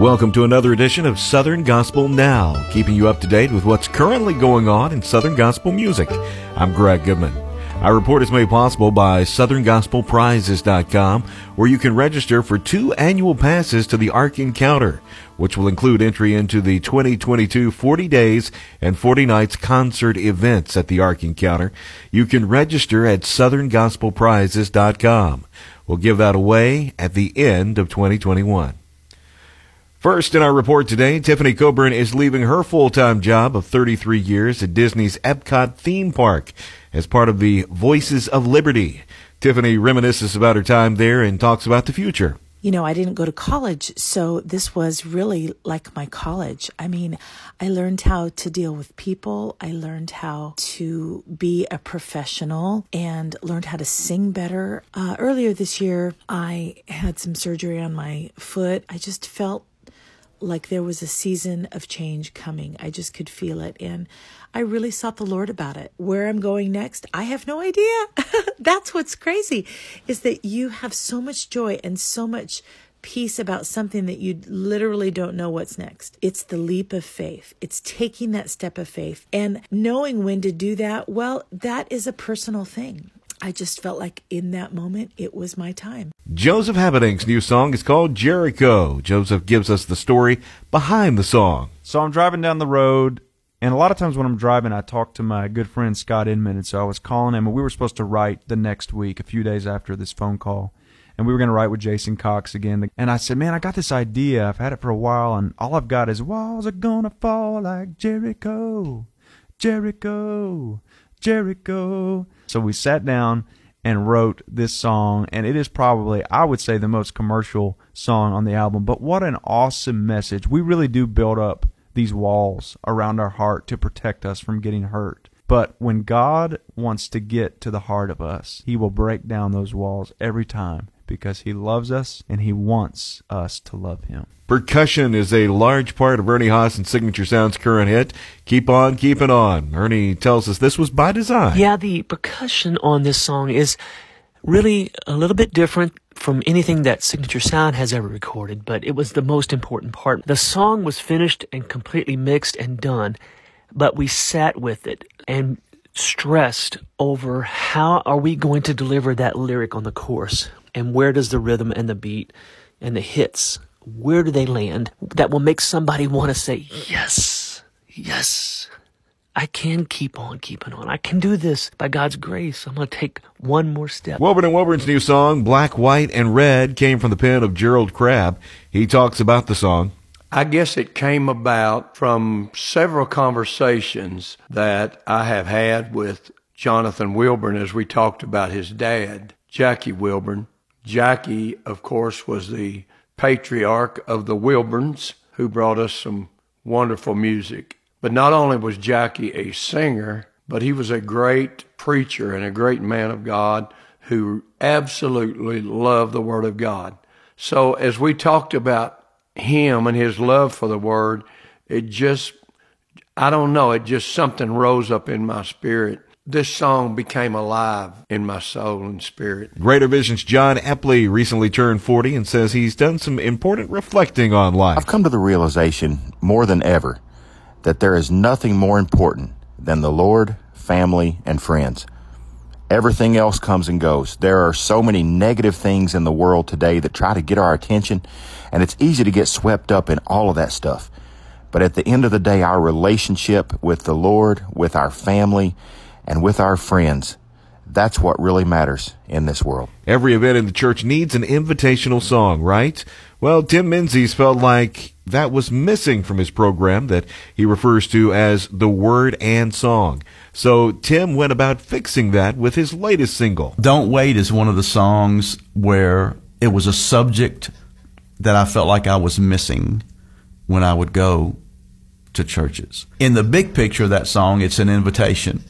Welcome to another edition of Southern Gospel Now, keeping you up to date with what's currently going on in Southern Gospel music. I'm Greg Goodman. Our report is made possible by SouthernGospelPrizes.com, where you can register for two annual passes to the Ark Encounter, which will include entry into the 2022 40 Days and 40 Nights concert events at the Ark Encounter. You can register at SouthernGospelPrizes.com. We'll give that away at the end of 2021. First, in our report today, Tiffany Coburn is leaving her full-time job of 33 years at Disney's Epcot theme park as part of the Voices of Liberty. Tiffany reminisces about her time there and talks about the future. You know, I didn't go to college, so this was really like my college. I mean, I learned how to deal with people. I learned how to be a professional and learned how to sing better. Uh, earlier this year, I had some surgery on my foot. I just felt like there was a season of change coming. I just could feel it. And I really sought the Lord about it. Where I'm going next, I have no idea. That's what's crazy is that you have so much joy and so much peace about something that you literally don't know what's next. It's the leap of faith. It's taking that step of faith and knowing when to do that. Well, that is a personal thing. I just felt like in that moment it was my time. Joseph Habedank's new song is called Jericho. Joseph gives us the story behind the song. So I'm driving down the road, and a lot of times when I'm driving, I talk to my good friend Scott Inman, and so I was calling him, and we were supposed to write the next week, a few days after this phone call. And we were going to write with Jason Cox again. And I said, man, I got this idea. I've had it for a while, and all I've got is walls are going to fall like Jericho, Jericho, Jericho. So we sat down and wrote this song, and it is probably, I would say, the most commercial song on the album. But what an awesome message. We really do build up these walls around our heart to protect us from getting hurt. But when God wants to get to the heart of us, He will break down those walls every time because He loves us and He wants us to love Him. Percussion is a large part of Ernie Haase and Signature Sound's current hit, Keep On Keeping On. Ernie tells us this was by design. Yeah, the percussion on this song is really a little bit different from anything that Signature Sound has ever recorded, but it was the most important part. The song was finished and completely mixed and done, but we sat with it and stressed over how are we going to deliver that lyric on the chorus and where does the rhythm and the beat and the hits where do they land that will make somebody want to say, yes, yes, I can keep on keeping on. I can do this by God's grace. I'm going to take one more step. Wilburn and Wilburn's new song, Black, White, and Red, came from the pen of Gerald Crabb. He talks about the song. I guess it came about from several conversations that I have had with Jonathan Wilburn as we talked about his dad, Jackie Wilburn. Jackie, of course, was the patriarch of the Wilburns, who brought us some wonderful music. But not only was Jackie a singer, but he was a great preacher and a great man of God who absolutely loved the Word of God. So as we talked about him and his love for the Word, it just, I don't know, it just something rose up in my spirit this song became alive in my soul and spirit. Greater Vision's Jon Epley recently turned 40 and says he's done some important reflecting on life. I've come to the realization more than ever that there is nothing more important than the Lord, family, and friends. Everything else comes and goes. There are so many negative things in the world today that try to get our attention, and it's easy to get swept up in all of that stuff. But at the end of the day, our relationship with the Lord, with our family, and with our friends. That's what really matters in this world. Every event in the church needs an invitational song, right? Well, Tim Menzies felt like that was missing from his program that he refers to as the word and song. So Tim went about fixing that with his latest single. Don't Wait is one of the songs where it was a subject that I felt like I was missing when I would go to churches. In the big picture of that song, it's an invitation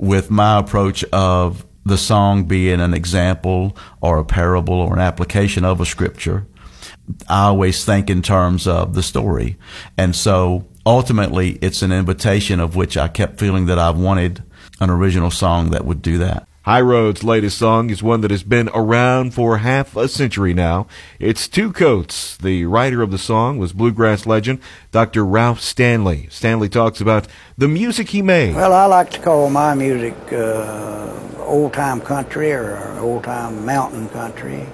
with my approach of the song being an example or a parable or an application of a scripture. I always think in terms of the story. And so ultimately it's an invitation of which I kept feeling that I wanted an original song that would do that. High Road's latest song is one that has been around for half a century now. It's Two Coats. The writer of the song was bluegrass legend Dr. Ralph Stanley. Stanley talks about the music he made. Well, I like to call my music uh, old time country or old time mountain country.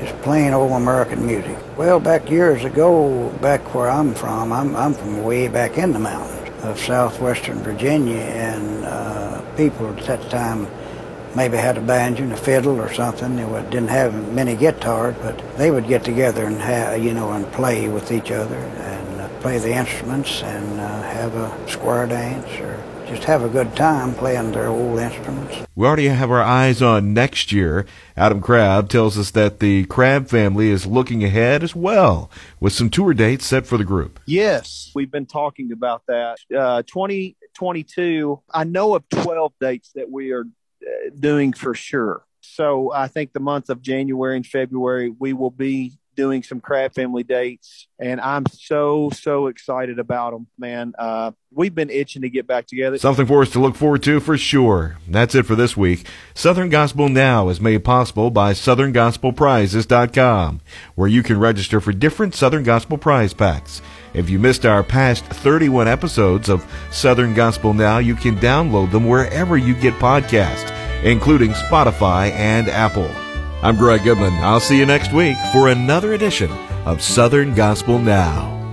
Just plain old American music. Well, back years ago, back where I'm from, I'm, I'm from way back in the mountains of southwestern Virginia, and uh, people at that time maybe had a banjo and a fiddle or something. They didn't have many guitars, but they would get together and have, you know, and play with each other and uh, play the instruments and uh, have a square dance or just have a good time playing their old instruments. We already have our eyes on next year. Adam Crabb tells us that the Crabb family is looking ahead as well with some tour dates set for the group. Yes, we've been talking about that. Uh, 2022, I know of 12 dates that we are uh, doing for sure. So I think the month of January and February, we will be doing some Crabb family dates, and I'm so so excited about them, man. Uh, we've been itching to get back together. Something for us to look forward to for sure. That's it for this week. Southern Gospel Now is made possible by SouthernGospelPrizes.com, where you can register for different Southern Gospel prize packs. If you missed our past 31 episodes of Southern Gospel Now, you can download them wherever you get podcasts, including Spotify and Apple. I'm Greg Goodman. I'll see you next week for another edition of Southern Gospel Now.